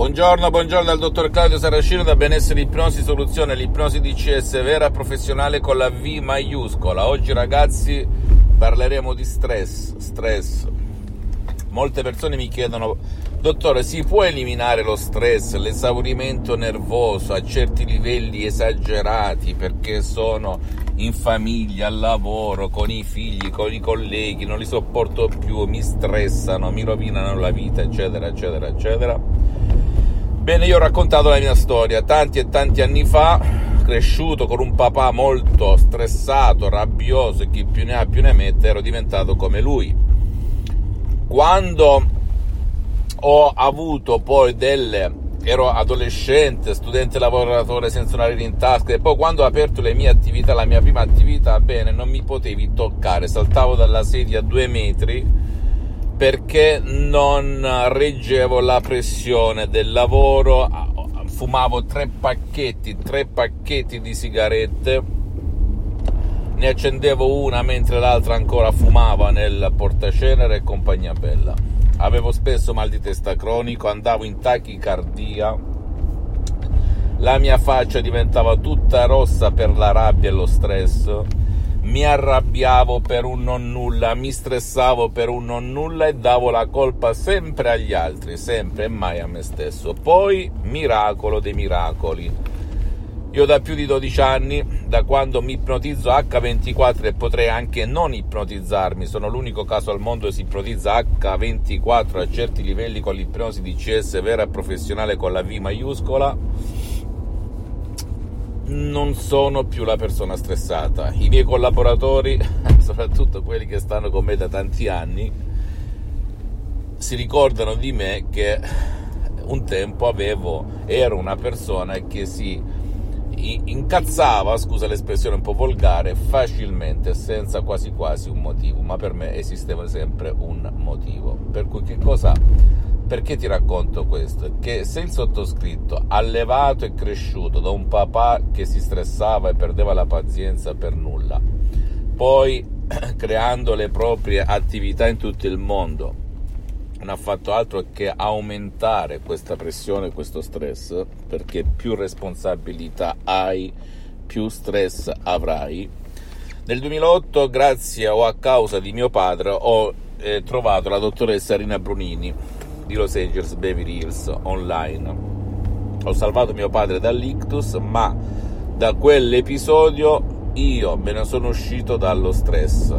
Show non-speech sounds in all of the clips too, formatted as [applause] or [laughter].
Buongiorno, buongiorno dal dottor Claudio Saracino da Benessere Ipnosi Soluzione, l'ipnosi DCS vera professionale con la V maiuscola. Oggi ragazzi parleremo di stress, stress. Molte persone mi chiedono, dottore, si può eliminare lo stress, l'esaurimento nervoso a certi livelli esagerati perché sono in famiglia, al lavoro, con i figli, con i colleghi, non li sopporto più, mi stressano, mi rovinano la vita, eccetera, eccetera, eccetera. Bene, io ho raccontato la mia storia. Tanti e tanti anni fa, cresciuto con un papà molto stressato, rabbioso e chi più ne ha più ne mette, ero diventato come lui. Quando ho avuto poi delle ero adolescente, studente lavoratore senza una lira in tasca e poi quando ho aperto le mie attività, la mia prima attività, bene, non mi potevi toccare, saltavo dalla sedia a due metri perché non reggevo la pressione del lavoro, fumavo tre pacchetti, tre pacchetti di sigarette ne accendevo una mentre l'altra ancora fumava nel portacenere e compagnia bella. Avevo spesso mal di testa cronico, andavo in tachicardia, la mia faccia diventava tutta rossa per la rabbia e lo stress, mi arrabbiavo per un non nulla, mi stressavo per un non nulla e davo la colpa sempre agli altri, sempre e mai a me stesso. Poi, miracolo dei miracoli io da più di 12 anni, da quando mi ipnotizzo H24 e potrei anche non ipnotizzarmi, sono l'unico caso al mondo che si ipnotizza H24 a certi livelli con l'ipnosi di CS vera e professionale con la V maiuscola, non sono più la persona stressata. I miei collaboratori, [laughs] soprattutto quelli che stanno con me da tanti anni, si ricordano di me che un tempo avevo, ero una persona che si incazzava, scusa l'espressione un po' volgare, facilmente, senza quasi quasi un motivo, ma per me esisteva sempre un motivo. Per cui che cosa... Perché ti racconto questo? Che se il sottoscritto, allevato e cresciuto da un papà che si stressava e perdeva la pazienza per nulla, poi [clears throat] creando le proprie attività in tutto il mondo, non ha fatto altro che aumentare questa pressione, questo stress, perché più responsabilità hai, più stress avrai. Nel 2008, grazie o a causa di mio padre, ho eh, trovato la dottoressa Rina Brunini di Los Angeles Beverly Hills online. Ho salvato mio padre dall'ictus, ma da quell'episodio io me ne sono uscito dallo stress.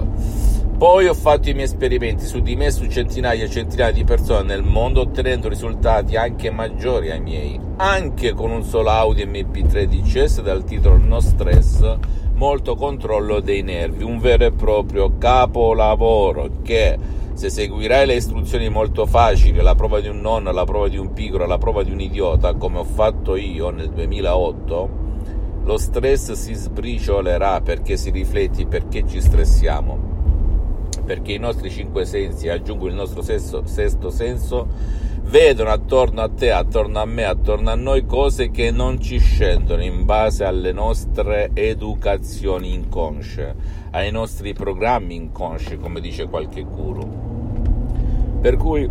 Poi ho fatto i miei esperimenti su di me su centinaia e centinaia di persone nel mondo, ottenendo risultati anche maggiori ai miei, anche con un solo Audi MP3 DCS dal titolo No Stress, molto controllo dei nervi, un vero e proprio capolavoro che se seguirai le istruzioni molto facili, la prova di un nonno, la prova di un piccolo, la prova di un idiota, come ho fatto io nel 2008, lo stress si sbriciolerà perché si rifletti perché ci stressiamo perché i nostri cinque sensi, aggiungo il nostro sesto, sesto senso, vedono attorno a te, attorno a me, attorno a noi cose che non ci scendono in base alle nostre educazioni inconsce, ai nostri programmi inconsci, come dice qualche guru. Per cui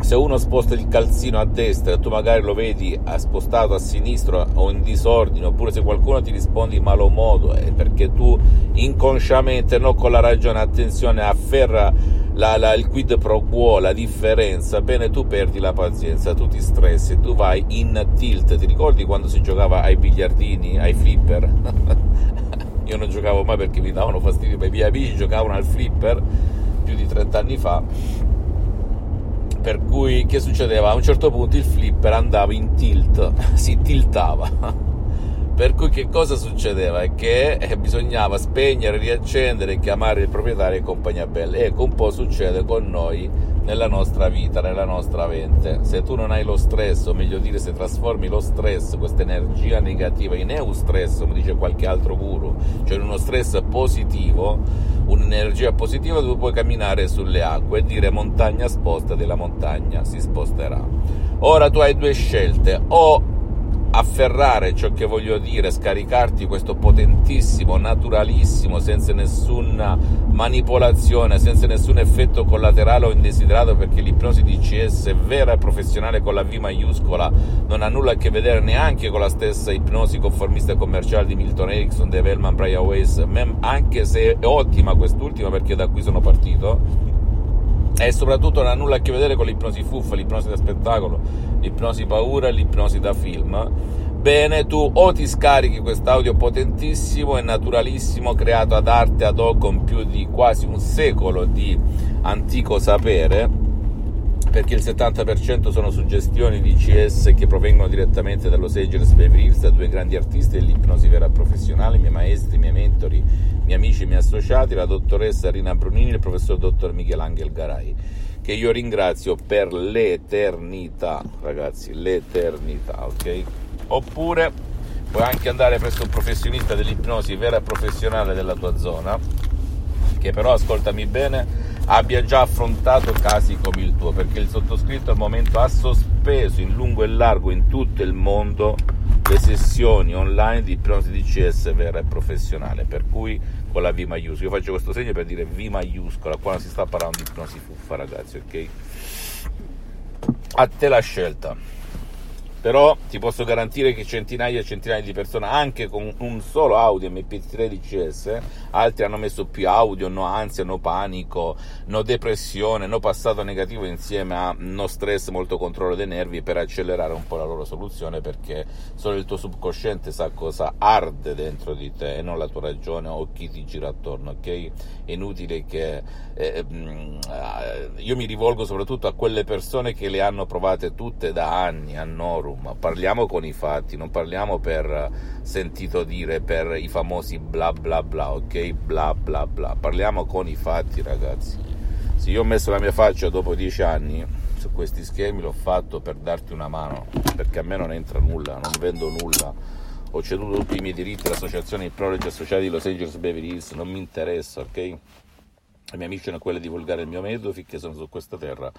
se uno sposta il calzino a destra e tu magari lo vedi spostato a sinistra o in disordine, oppure se qualcuno ti risponde in malo modo, è perché tu inconsciamente, non con la ragione, attenzione, afferra la, la, il quid pro quo, la differenza, bene, tu perdi la pazienza, tu ti stressi, tu vai in tilt. Ti ricordi quando si giocava ai biliardini, ai flipper? [laughs] Io non giocavo mai perché mi davano fastidio, i miei amici giocavano al flipper più di 30 anni fa per cui che succedeva? A un certo punto il flipper andava in tilt, [laughs] si tiltava. [laughs] Per cui che cosa succedeva? Che eh, bisognava spegnere, riaccendere, chiamare il proprietario e compagnia bella. Ecco, un po' succede con noi nella nostra vita, nella nostra mente. Se tu non hai lo stress, o meglio dire, se trasformi lo stress, questa energia negativa, in eustress, come dice qualche altro guru, cioè in uno stress positivo, un'energia positiva, tu puoi camminare sulle acque e dire montagna sposta della montagna si sposterà. Ora tu hai due scelte, o afferrare ciò che voglio dire, scaricarti questo potentissimo, naturalissimo, senza nessuna manipolazione, senza nessun effetto collaterale o indesiderato, perché l'ipnosi DCS vera e professionale con la V maiuscola, non ha nulla a che vedere neanche con la stessa ipnosi conformista e commerciale di Milton Erickson, Dave Hellman, Brian Weiss, anche se è ottima quest'ultima perché da qui sono partito e soprattutto non ha nulla a che vedere con l'ipnosi fuffa, l'ipnosi da spettacolo, l'ipnosi paura l'ipnosi da film. Bene, tu o ti scarichi quest'audio potentissimo e naturalissimo creato ad arte ad hoc con più di quasi un secolo di antico sapere, perché il 70% sono suggestioni di CS che provengono direttamente dallo Angeles Beverly Hills, da due grandi artisti dell'ipnosi vera professionale, miei maestri, miei mentori, miei amici, miei associati, la dottoressa Rina Brunini e il professor dottor Michelangelo Garai, che io ringrazio per l'eternità, ragazzi, l'eternità, ok? Oppure puoi anche andare presso un professionista dell'ipnosi vera professionale della tua zona, che però, ascoltami bene, abbia già affrontato casi come il tuo, perché il sottoscritto al momento ha sospeso in lungo e largo in tutto il mondo le sessioni online di ipnosi DCS vera e professionale, per cui con la V maiuscola. Io faccio questo segno per dire V maiuscola, qua non si sta parlando di ipnosi fuffa, ragazzi, ok? A te la scelta però ti posso garantire che centinaia e centinaia di persone, anche con un solo audio MP3 DCS, altri hanno messo più audio, no ansia, no panico, no depressione, no passato negativo insieme a no stress, molto controllo dei nervi per accelerare un po' la loro soluzione perché solo il tuo subconsciente sa cosa arde dentro di te e non la tua ragione o chi ti gira attorno, ok? È inutile che eh, mm, eh, io mi rivolgo soprattutto a quelle persone che le hanno provate tutte da anni a Noru forum, parliamo con i fatti, non parliamo per sentito dire, per i famosi bla bla bla, ok? Bla bla bla, parliamo con i fatti ragazzi. Se io ho messo la mia faccia dopo dieci anni su questi schemi l'ho fatto per darti una mano, perché a me non entra nulla, non vendo nulla, ho ceduto tutti i miei diritti all'associazione Prologi Associati di Los Angeles Beverly Hills, non mi interessa, ok? La mia missione è quella di divulgare il mio metodo finché sono su questa terra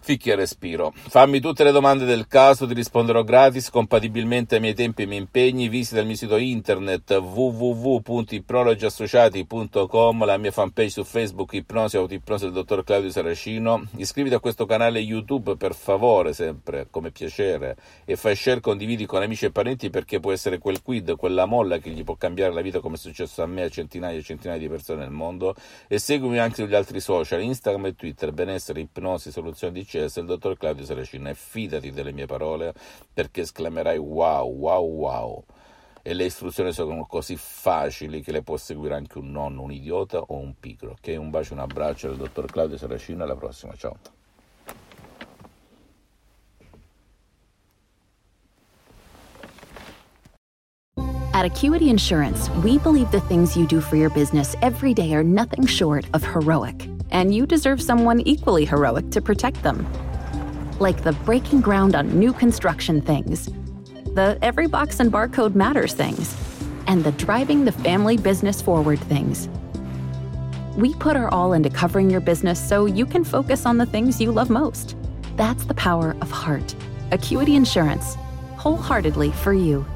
Ficchi e respiro. Fammi tutte le domande del caso, ti risponderò gratis, compatibilmente ai miei tempi e ai miei impegni. Visita il mio sito internet www.ipnologiassociati.com, la mia fanpage su Facebook Ipnosi Autoipnosi del dottor Claudio Saracino. Iscriviti a questo canale YouTube per favore, sempre come piacere, e fai share, condividi con amici e parenti perché può essere quel quid, quella molla che gli può cambiare la vita come è successo a me a centinaia e centinaia di persone nel mondo. E seguimi anche sugli altri social, Instagram e Twitter, benessere, ipnosi, soluzioni di successo il dottor Claudio Saracino e fidati delle mie parole perché esclamerai wow, wow, wow. E le istruzioni sono così facili che le può seguire anche un nonno, un idiota o un pigro. Ok, un bacio, un abbraccio dal dottor Claudio Saracino, alla prossima, ciao. At Acuity Insurance, we believe the things you do for your business every day are nothing short of heroic. And you deserve someone equally heroic to protect them. Like the breaking ground on new construction things, the every box and barcode matters things, and the driving the family business forward things. We put our all into covering your business so you can focus on the things you love most. That's the power of heart. Acuity Insurance, wholeheartedly for you.